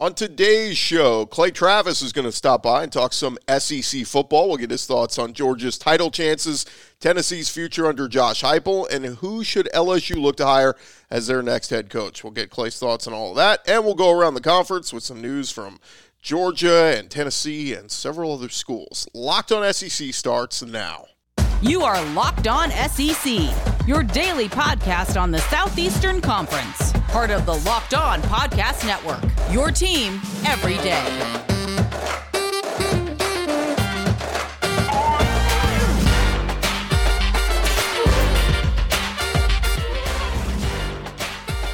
On today's show, Clay Travis is going to stop by and talk some SEC football. We'll get his thoughts on Georgia's title chances, Tennessee's future under Josh Heupel, and who should LSU look to hire as their next head coach. We'll get Clay's thoughts on all of that, and we'll go around the conference with some news from Georgia and Tennessee and several other schools. Locked on SEC starts now. You are Locked On SEC, your daily podcast on the Southeastern Conference, part of the Locked On Podcast Network. Your team every day.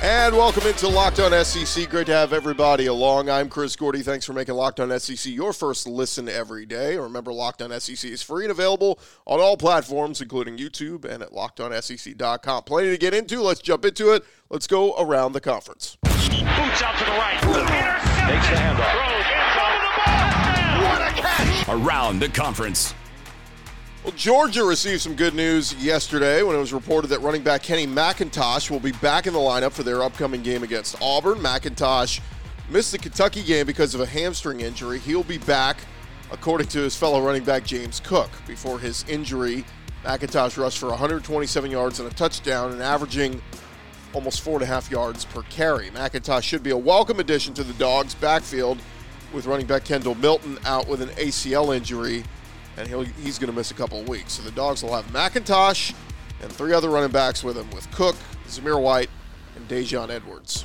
And welcome into Locked On SEC. Great to have everybody along. I'm Chris Gordy. Thanks for making Locked On SEC your first listen every day. Remember, Locked On SEC is free and available on all platforms, including YouTube and at LockedOnSEC.com. Plenty to get into. Let's jump into it. Let's go around the conference. Boots out to the right. Intercepted. Takes the handoff. Throws. What a catch. Around the conference. Well, Georgia received some good news yesterday when it was reported that running back Kenny McIntosh will be back in the lineup for their upcoming game against Auburn. McIntosh missed the Kentucky game because of a hamstring injury. He'll be back, according to his fellow running back James Cook. Before his injury, McIntosh rushed for 127 yards and a touchdown and averaging almost four and a half yards per carry. McIntosh should be a welcome addition to the Dogs' backfield with running back Kendall Milton out with an ACL injury and he's going to miss a couple of weeks. So the Dogs will have McIntosh and three other running backs with him, with Cook, Zamir White, and Daijun Edwards.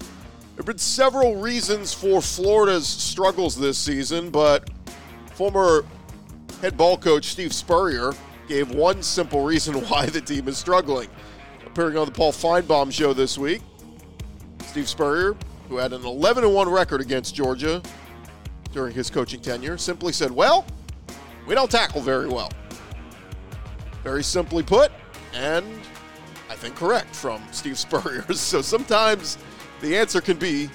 There have been several reasons for Florida's struggles this season, but former head ball coach Steve Spurrier gave one simple reason why the team is struggling. Appearing on the Paul Finebaum show this week, Steve Spurrier, who had an 11 1 record against Georgia during his coaching tenure, simply said, Well, we don't tackle very well. Very simply put, and I think correct from Steve Spurrier. So sometimes the answer can be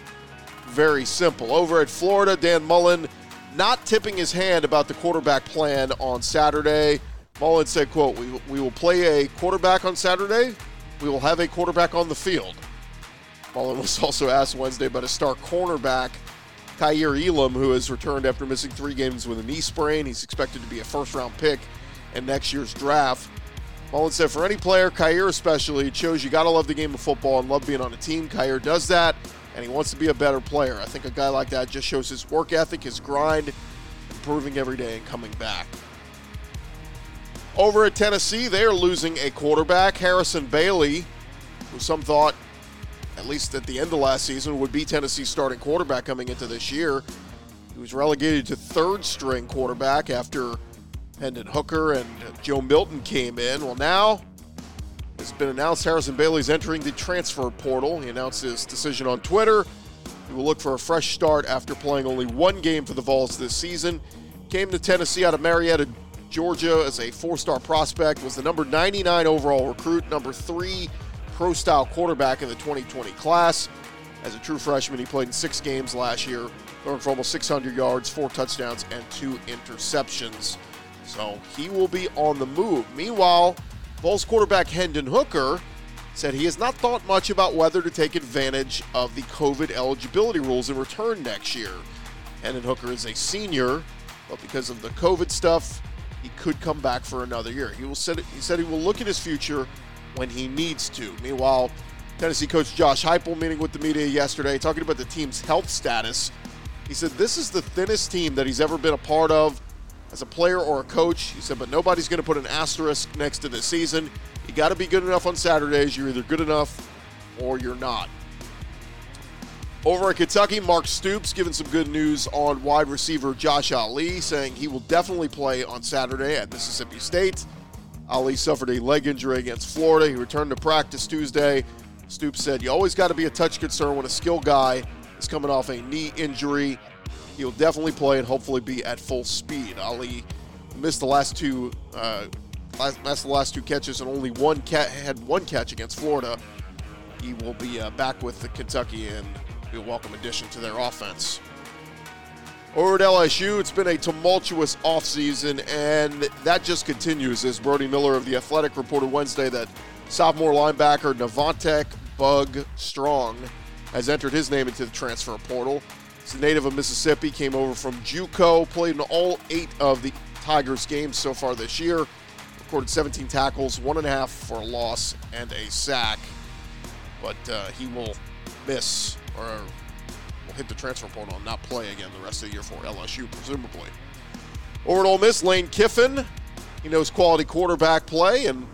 very simple. Over at Florida, Dan Mullen not tipping his hand about the quarterback plan on Saturday. Mullen said, quote, we, we will play a quarterback on Saturday. We will have a quarterback on the field. Mullen was also asked Wednesday about a star cornerback Kaiir Elam, who has returned after missing three games with a knee sprain. He's expected to be a first round pick in next year's draft. Mullen said, for any player, Kaiir especially, it shows you got to love the game of football and love being on a team. Kaiir does that, and he wants to be a better player. I think a guy like that just shows his work ethic, his grind, improving every day and coming back. Over at Tennessee, they are losing a quarterback, Harrison Bailey, who some thought at least at the end of last season, would be Tennessee's starting quarterback coming into this year. He was relegated to third string quarterback after Hendon Hooker and Joe Milton came in. Well, now it's been announced Harrison Bailey's entering the transfer portal. He announced his decision on Twitter. He will look for a fresh start after playing only one game for the Vols this season. Came to Tennessee out of Marietta, Georgia as a four star prospect, was the number 99 overall recruit, number three pro style quarterback in the 2020 class. As a true freshman, he played in six games last year, throwing for almost 600 yards, four touchdowns, and two interceptions. So he will be on the move. Meanwhile, Vols quarterback Hendon Hooker said he has not thought much about whether to take advantage of the COVID eligibility rules in return next year. Hendon Hooker is a senior, but because of the COVID stuff, he could come back for another year. He will said he said he will look at his future when he needs to. Meanwhile, Tennessee coach Josh Heupel meeting with the media yesterday, talking about the team's health status. He said this is the thinnest team that he's ever been a part of as a player or a coach. He said, but nobody's going to put an asterisk next to the season. You got to be good enough on Saturdays. You're either good enough or you're not. Over at Kentucky, Mark Stoops giving some good news on wide receiver Josh Ali, saying he will definitely play on Saturday at Mississippi State. Ali suffered a leg injury against Florida. He returned to practice Tuesday. Stoops said, You always got to be a touch concern when a skill guy is coming off a knee injury. He'll definitely play and hopefully be at full speed. Ali missed the last two, uh, the last two catches and only one cat had one catch against Florida. He will be uh, back with the Kentucky and be a welcome addition to their offense. Over at LSU, it's been a tumultuous offseason, and that just continues as Brody Miller of The Athletic reported Wednesday that sophomore linebacker Navonteque Bug Strong has entered his name into the transfer portal. He's a native of Mississippi, came over from JUCO, played in all eight of the Tigers games so far this year, recorded 17 tackles, one and a half for a loss, and a sack. But uh, he will miss or hit the transfer portal and not play again the rest of the year for LSU, presumably. Over at Ole Miss, Lane Kiffin. He knows quality quarterback play and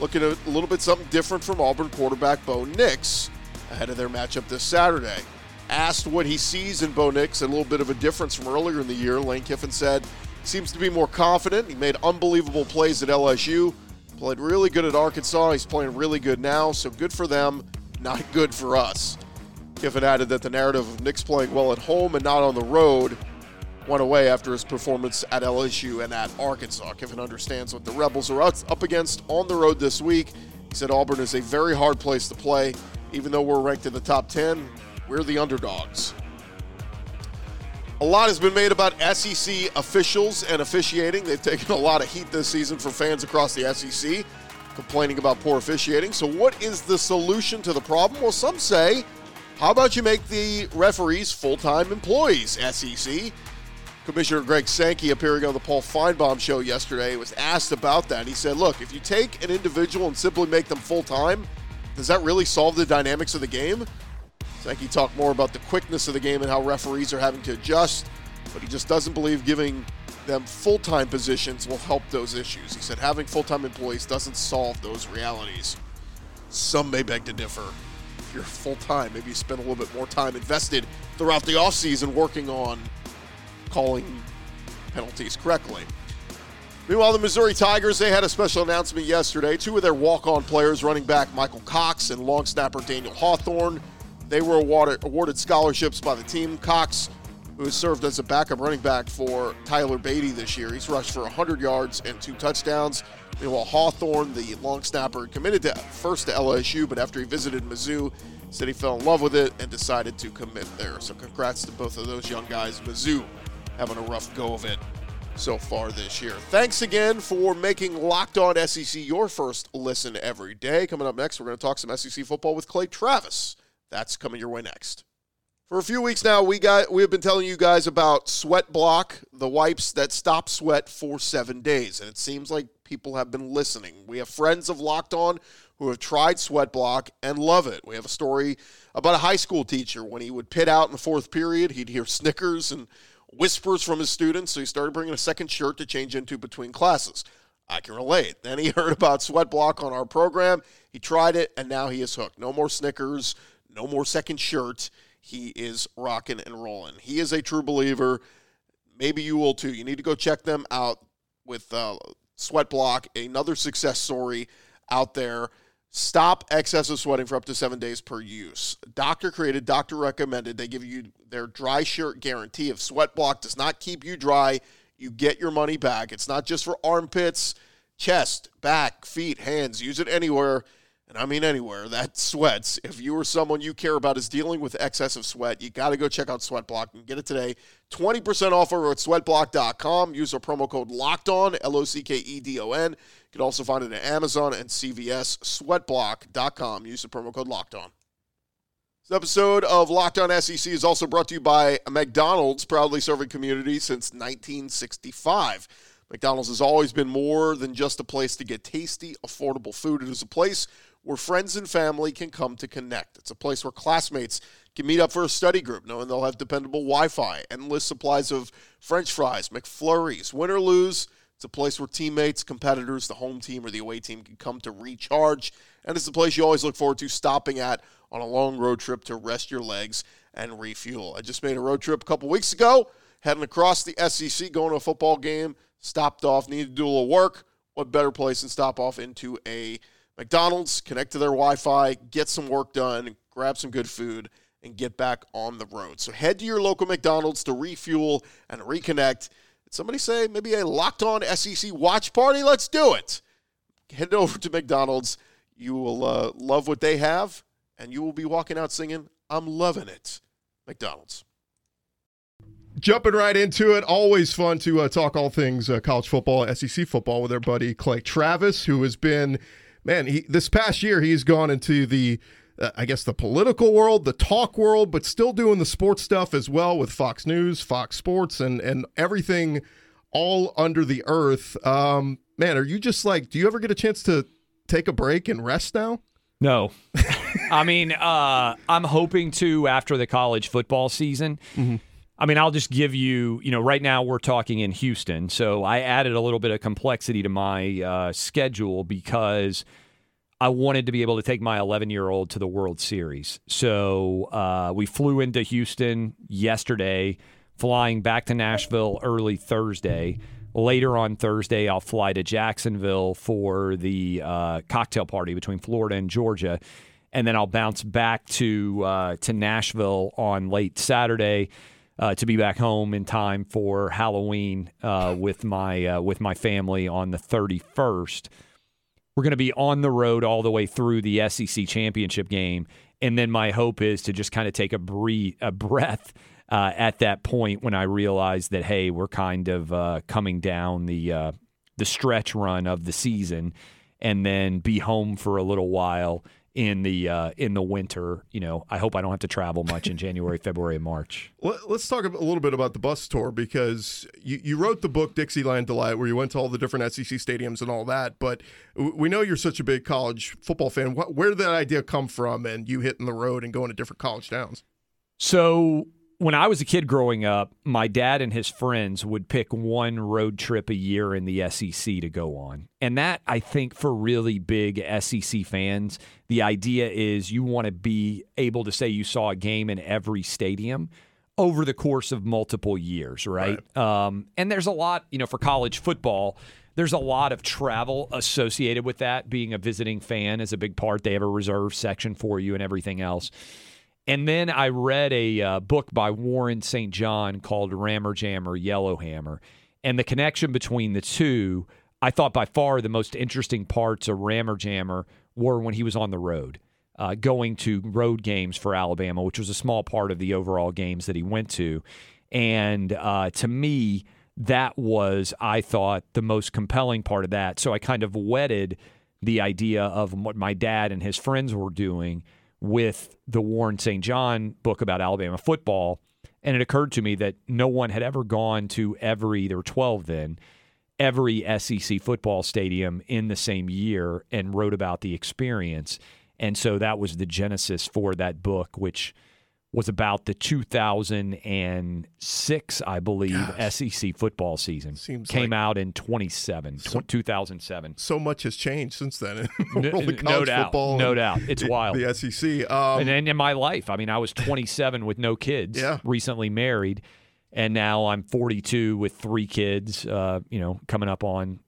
looking at a little bit something different from Auburn quarterback Bo Nix ahead of their matchup this Saturday. Asked what he sees in Bo Nix, a little bit of a difference from earlier in the year, Lane Kiffin said seems to be more confident. He made unbelievable plays at LSU, played really good at Arkansas. He's playing really good now, so good for them, not good for us. Kiffin added that the narrative of Nix playing well at home and not on the road went away after his performance at LSU and at Arkansas. Kiffin understands what the Rebels are up against on the road this week. He said Auburn is a very hard place to play. Even though we're ranked in the top 10, we're the underdogs. A lot has been made about SEC officials and officiating. They've taken a lot of heat this season for fans across the SEC complaining about poor officiating. So, what is the solution to the problem? Well, some say, how about you make the referees full time employees, SEC? Commissioner Greg Sankey, appearing on the Paul Finebaum show yesterday, was asked about that. He said, Look, if you take an individual and simply make them full time, does that really solve the dynamics of the game? Sankey talked more about the quickness of the game and how referees are having to adjust, but he just doesn't believe giving them full time positions will help those issues. He said having full time employees doesn't solve those realities. Some may beg to differ. You're full time, maybe you spend a little bit more time invested throughout the offseason working on calling penalties correctly. Meanwhile, the Missouri Tigers, they had a special announcement yesterday. Two of their walk-on players, running back Michael Cox and long snapper Daniel Hawthorne, they were awarded scholarships by the team. Cox, who served as a backup running back for Tyler Badie this year, he's rushed for 100 yards and two touchdowns. Meanwhile, Hawthorne, the long snapper, committed to first to LSU, but after he visited Mizzou, said he fell in love with it and decided to commit there. So congrats to both of those young guys. Mizzou having a rough go of it so far this year. Thanks again for making Locked On SEC your first listen every day. Coming up next, we're going to talk some SEC football with Clay Travis. That's coming your way next. For a few weeks now, we got we have been telling you guys about Sweat Block, the wipes that stop sweat for seven days, and it seems like people have been listening. We have friends of Locked On who have tried Sweat Block and love it. We have a story about a high school teacher when he would pit out in the fourth period, he'd hear snickers and whispers from his students, so he started bringing a second shirt to change into between classes. I can relate. Then he heard about Sweat Block on our program. He tried it, and now he is hooked. No more Snickers, no more second shirt. He is rocking and rolling. He is a true believer. Maybe you will too. You need to go check them out with uh, Sweat Block, another success story out there. Stop excessive sweating for up to seven days per use. Doctor created, doctor recommended. They give you their dry shirt guarantee. If Sweat Block does not keep you dry, you get your money back. It's not just for armpits, chest, back, feet, hands. Use it anywhere and I mean anywhere, that sweats. If you or someone you care about is dealing with excessive sweat, you got to go check out Sweatblock and get it today. 20% off over at sweatblock.com. Use our promo code LOCKED ON, L O C K E D O N. You can also find it at Amazon and CVS. Sweatblock.com. Use the promo code LOCKED ON. This episode of Locked On SEC is also brought to you by McDonald's, proudly serving community since 1965. McDonald's has always been more than just a place to get tasty, affordable food. It is a place where friends and family can come to connect. It's a place where classmates can meet up for a study group, knowing they'll have dependable Wi Fi, endless supplies of French fries, McFlurries, win or lose. It's a place where teammates, competitors, the home team, or the away team can come to recharge. And it's a place you always look forward to stopping at on a long road trip to rest your legs and refuel. I just made a road trip a couple weeks ago, heading across the SEC, going to a football game, stopped off, needed to do a little work. What better place than stop off into a McDonald's, connect to their Wi Fi, get some work done, grab some good food, and get back on the road. So head to your local McDonald's to refuel and reconnect. Did somebody say maybe a locked on SEC watch party? Let's do it. Head over to McDonald's. You will uh, love what they have, and you will be walking out singing, I'm loving it. McDonald's jumping right into it. Always fun to uh, talk all things uh, college football, SEC football with our buddy Clay Travis, who has been, man, he, this past year he's gone into the uh, I guess the political world, the talk world, but still doing the sports stuff as well with Fox News, Fox Sports, and and everything all under the earth. Um, man, are you just like? Do you ever get a chance to take a break and rest now? No. I mean, uh, I'm hoping to after the college football season. Mm-hmm. I mean, I'll just give you, you know, right now we're talking in Houston. So I added a little bit of complexity to my uh, schedule because I wanted to be able to take my 11 year old to the World Series. So uh, we flew into Houston yesterday, flying back to Nashville early Thursday. Later on Thursday, I'll fly to Jacksonville for the uh, cocktail party between Florida and Georgia, and then I'll bounce back to uh, to Nashville on late Saturday. Uh, to be back home in time for Halloween uh, with my uh, with my family on the 31st. We're going to be on the road all the way through the SEC championship game, and then my hope is to just kind of take a breathe, a breath uh, at that point when I realized that hey, we're kind of uh, coming down the uh, the stretch run of the season, and then be home for a little while in the uh, in the winter. You know, I hope I don't have to travel much in January, February, and March. Let's talk a little bit about the bus tour because you, you wrote the book Dixieland Delight, where you went to all the different SEC stadiums and all that. But we know you're such a big college football fan. Where did that idea come from, and you hitting the road and going to different college towns? So when I was a kid growing up, my dad and his friends would pick one road trip a year in the SEC to go on. And that, I think, for really big SEC fans, the idea is you want to be able to say you saw a game in every stadium over the course of multiple years, right? right. Um, and there's a lot, you know, for college football. There's a lot of travel associated with that. Being a visiting fan is a big part. They have a reserve section for you and everything else. And then I read a uh, book by Warren St. John called Rammer Jammer Yellowhammer. And the connection between the two, I thought by far the most interesting parts of Rammer Jammer were when he was on the road, uh, going to road games for Alabama, which was a small part of the overall games that he went to. And uh, to me, that was, I thought, the most compelling part of that. So I kind of wedded the idea of what my dad and his friends were doing with the Warren St. John book about Alabama football. And it occurred to me that no one had ever gone to every, there were 12 then, every SEC football stadium in the same year and wrote about the experience. And so that was the genesis for that book, which was about the 2006, I believe, Gosh. SEC football season. Seems came like out in 27, so, 2007. So much has changed since then. no, no doubt, no doubt. It's the, wild. The SEC, um, and then in my life, I mean, I was 27 with no kids. Yeah. recently married, and now I'm 42 with three kids. Uh, you know, coming up on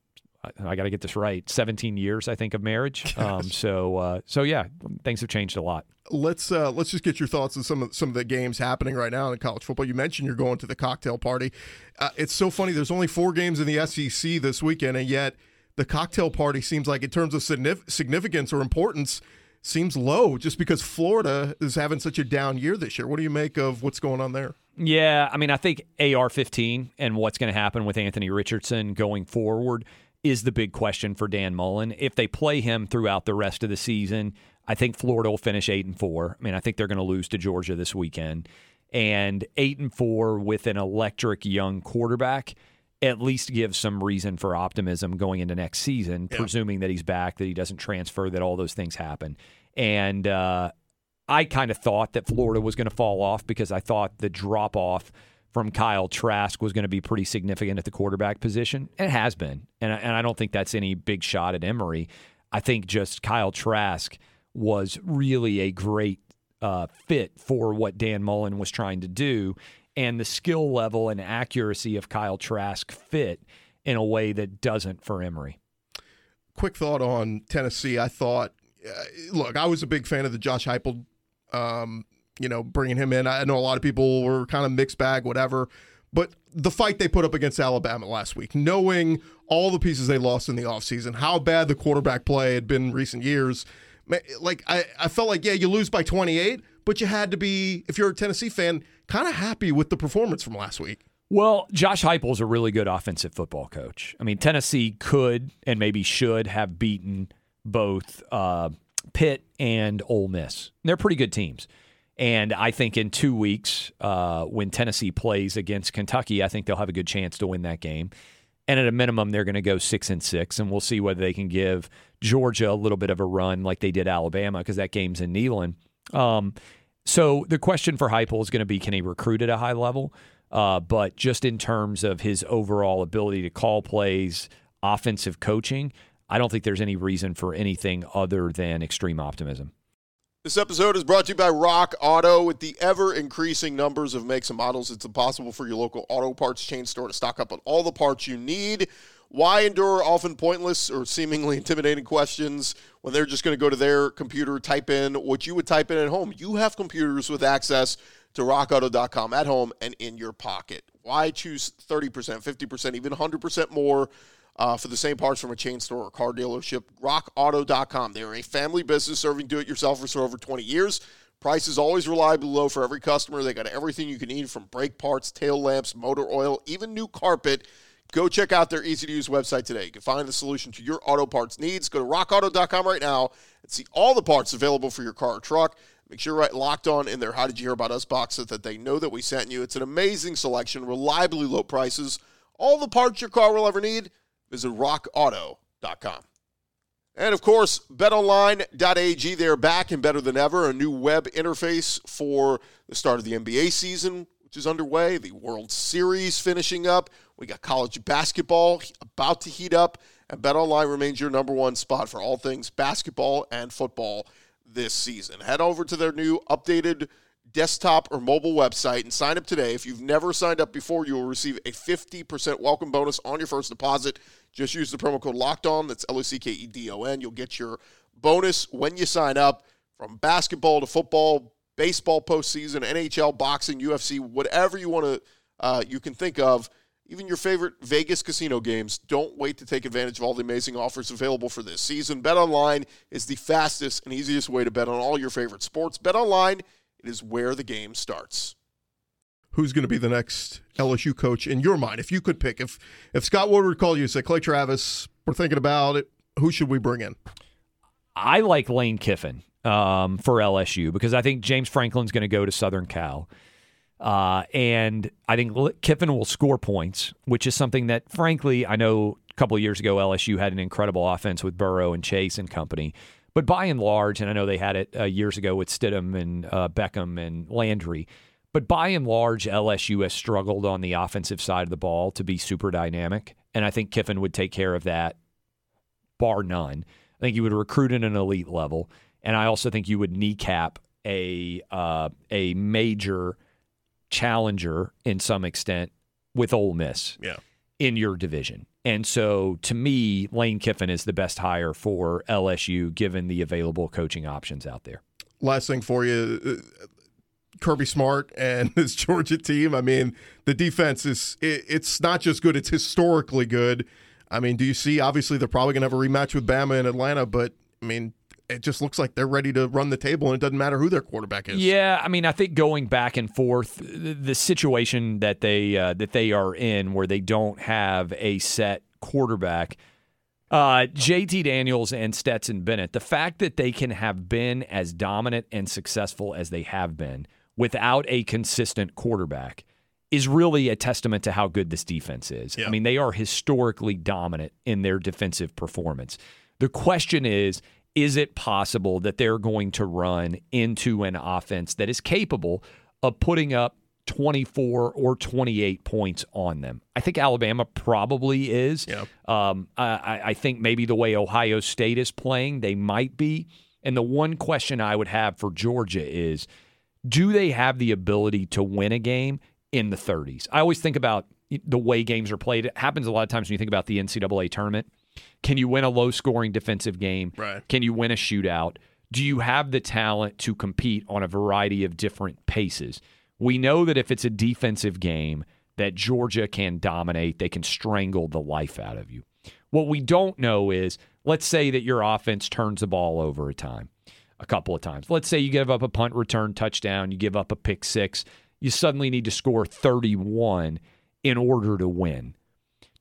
I got to get this right. 17 years, I think, of marriage. Um, so, uh, so yeah, things have changed a lot. Let's uh, let's just get your thoughts on some of some of the games happening right now in college football. You mentioned you're going to the cocktail party. Uh, it's so funny. There's only four games in the SEC this weekend, and yet the cocktail party seems like, in terms of significance or importance, seems low just because Florida is having such a down year this year. What do you make of what's going on there? Yeah, I mean, I think AR 15 and what's going to happen with Anthony Richardson going forward is the big question for Dan Mullen. If they play him throughout the rest of the season, I think Florida will finish eight and four. I mean, I think they're going to lose to Georgia this weekend. And eight and four with an electric young quarterback at least gives some reason for optimism going into next season, yeah. presuming that he's back, that he doesn't transfer, that all those things happen. And uh, I kind of thought that Florida was going to fall off because I thought the drop off from Kyle Trask was going to be pretty significant at the quarterback position. It has been. And I, and I don't think that's any big shot at Emory. I think just Kyle Trask was really a great uh, fit for what Dan Mullen was trying to do. And the skill level and accuracy of Kyle Trask fit in a way that doesn't for Emory. Quick thought on Tennessee. I thought, uh, look, I was a big fan of the Josh Heupel um, you know, bringing him in. I know a lot of people were kind of mixed bag, whatever. But the fight they put up against Alabama last week, knowing all the pieces they lost in the offseason, how bad the quarterback play had been in recent years, like I, I felt like, yeah, you lose by 28, but you had to be, if you're a Tennessee fan, kind of happy with the performance from last week. Well, Josh Heupel is a really good offensive football coach. I mean, Tennessee could and maybe should have beaten both uh, Pitt and Ole Miss. They're pretty good teams. And I think in two weeks, uh, when Tennessee plays against Kentucky, I think they'll have a good chance to win that game. And at a minimum, they're going to go six and six, and we'll see whether they can give Georgia a little bit of a run like they did Alabama because that game's in Neyland. Um, so the question for Heupel is going to be: Can he recruit at a high level? Uh, but just in terms of his overall ability to call plays, offensive coaching, I don't think there's any reason for anything other than extreme optimism. This episode is brought to you by Rock Auto. With the ever increasing numbers of makes and models, it's impossible for your local auto parts chain store to stock up on all the parts you need. Why endure often pointless or seemingly intimidating questions when they're just going to go to their computer, type in what you would type in at home? You have computers with access to rockauto.com at home and in your pocket. Why choose 30%, 50%, even 100% more? Uh, for the same parts from a chain store or car dealership. RockAuto.com. They are a family business serving do-it-yourselfers for over 20 years. Price is always reliably low for every customer. They got everything you can need from brake parts, tail lamps, motor oil, even new carpet. Go check out their easy to use website today. You can find the solution to your auto parts needs. Go to rockauto.com right now and see all the parts available for your car or truck. Make sure you're right locked on in their How Did You Hear About Us box so that they know that we sent you. It's an amazing selection, reliably low prices, all the parts your car will ever need. Visit rockauto.com. And of course, betonline.ag, they're back and better than ever. A new web interface for the start of the NBA season, which is underway, the World Series finishing up. We got college basketball about to heat up, and BetOnline remains your number one spot for all things basketball and football this season. Head over to their new updated desktop or mobile website and sign up today. If you've never signed up before, you will receive a 50% welcome bonus on your first deposit. Just use the promo code Locked On. That's L O C K E D O N. You'll get your bonus when you sign up from basketball to football, baseball postseason, NHL, boxing, UFC, whatever you want to, uh, you can think of. Even your favorite Vegas casino games. Don't wait to take advantage of all the amazing offers available for this season. Bet online is the fastest and easiest way to bet on all your favorite sports. Bet online, it is where the game starts who's going to be the next LSU coach in your mind? If you could pick, if if Scott Woodward called you and said, Clay Travis, we're thinking about it, who should we bring in? I like Lane Kiffin um, for LSU because I think James Franklin's going to go to Southern Cal. Uh, and I think Kiffin will score points, which is something that, frankly, I know a couple of years ago LSU had an incredible offense with Burrow and Chase and company. But by and large, and I know they had it uh, years ago with Stidham and uh, Beckham and Landry, but by and large, LSU has struggled on the offensive side of the ball to be super dynamic. And I think Kiffin would take care of that, bar none. I think you would recruit at an elite level. And I also think you would kneecap a uh, a major challenger in some extent with Ole Miss yeah. in your division. And so to me, Lane Kiffin is the best hire for LSU given the available coaching options out there. Last thing for you uh, Kirby Smart and his Georgia team. I mean, the defense is it, it's not just good; it's historically good. I mean, do you see? Obviously, they're probably going to have a rematch with Bama in Atlanta, but I mean, it just looks like they're ready to run the table, and it doesn't matter who their quarterback is. Yeah, I mean, I think going back and forth, the, situation that they uh, that they are in, where they don't have a set quarterback. Uh, JT Daniels and Stetson Bennett, the fact that they can have been as dominant and successful as they have been without a consistent quarterback is really a testament to how good this defense is. I mean, they are historically dominant in their defensive performance. The question is is it possible that they're going to run into an offense that is capable of putting up 24 or 28 points on them? I think Alabama probably is. Yeah. Um, I, I think maybe the way Ohio State is playing, they might be. And the one question I would have for Georgia is do they have the ability to win a game in the 30s? I always think about the way games are played. It happens a lot of times when you think about the NCAA tournament. Can you win a low scoring defensive game? Right. Can you win a shootout? Do you have the talent to compete on a variety of different paces? We know that if it's a defensive game, that Georgia can dominate, they can strangle the life out of you. What we don't know is let's say that your offense turns the ball over a time a couple of times. Let's say you give up a punt return touchdown, you give up a pick six, you suddenly need to score 31 in order to win.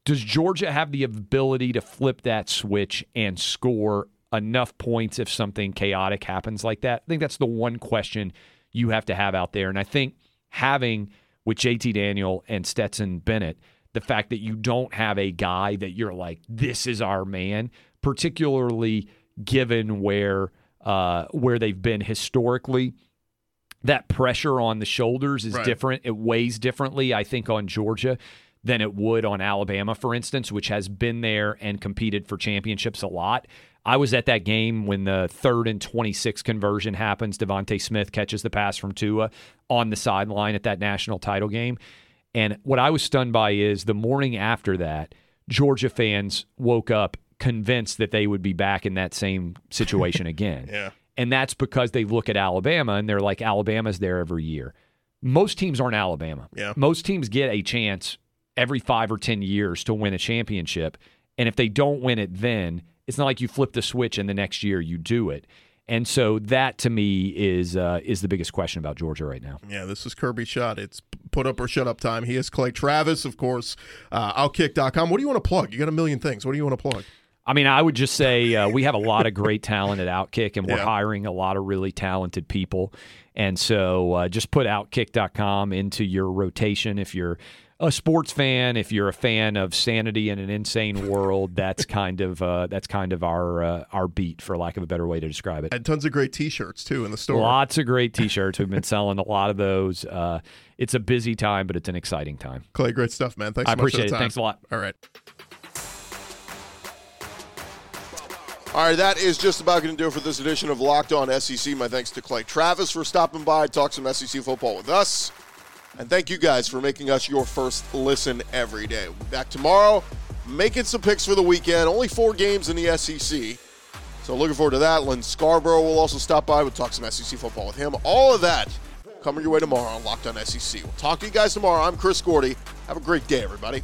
Does Georgia have the ability to flip that switch and score enough points if something chaotic happens like that? I think that's the one question you have to have out there. And I think having with JT Daniel and Stetson Bennett, the fact that you don't have a guy that you're like, this is our man, particularly given where uh, where they've been historically. That pressure on the shoulders is Right. different. It weighs differently, I think, on Georgia than it would on Alabama, for instance, which has been there and competed for championships a lot. I was at that game when the third and 26 conversion happens. DeVonta Smith catches the pass from Tua on the sideline at that national title game. And what I was stunned by is the morning after that, Georgia fans woke up convinced that they would be back in that same situation again. Yeah. And that's because they look at Alabama and they're like, Alabama's there every year. Most teams aren't Alabama. Yeah. Most teams get a chance every five or 10 years to win a championship. And if they don't win it then, it's not like you flip the switch and the next year you do it. And so that to me is uh, is the biggest question about Georgia right now. Yeah, this is Kirby Shot. It's put up or shut up time. He is Clay Travis, of course. Uh, Outkick.com. What do you want to plug? You got a million things. What do you want to plug? I mean, I would just say uh, we have a lot of great talent at Outkick, and we're Yeah. hiring a lot of really talented people. And so uh, just put Outkick.com into your rotation if you're a sports fan, if you're a fan of sanity in an insane world. That's kind of uh, that's kind of our uh, our beat, for lack of a better way to describe it. And tons of great T-shirts too in the store. Lots of great T-shirts. We've been selling a lot of those. Uh, it's a busy time, but it's an exciting time. Clay, great stuff, man. Thanks. I so much for appreciate the it. Thanks a lot. All right. All right, that is just about going to do it for this edition of Locked On SEC. My thanks to Clay Travis for stopping by, talk some SEC football with us. And thank you guys for making us your first listen every day. We'll back tomorrow, making some picks for the weekend. Only four games in the SEC. So looking forward to that. Lynn Scarborough will also stop by. We'll talk some SEC football with him. All of that coming your way tomorrow on Locked On SEC. We'll talk to you guys tomorrow. I'm Chris Gordy. Have a great day, everybody.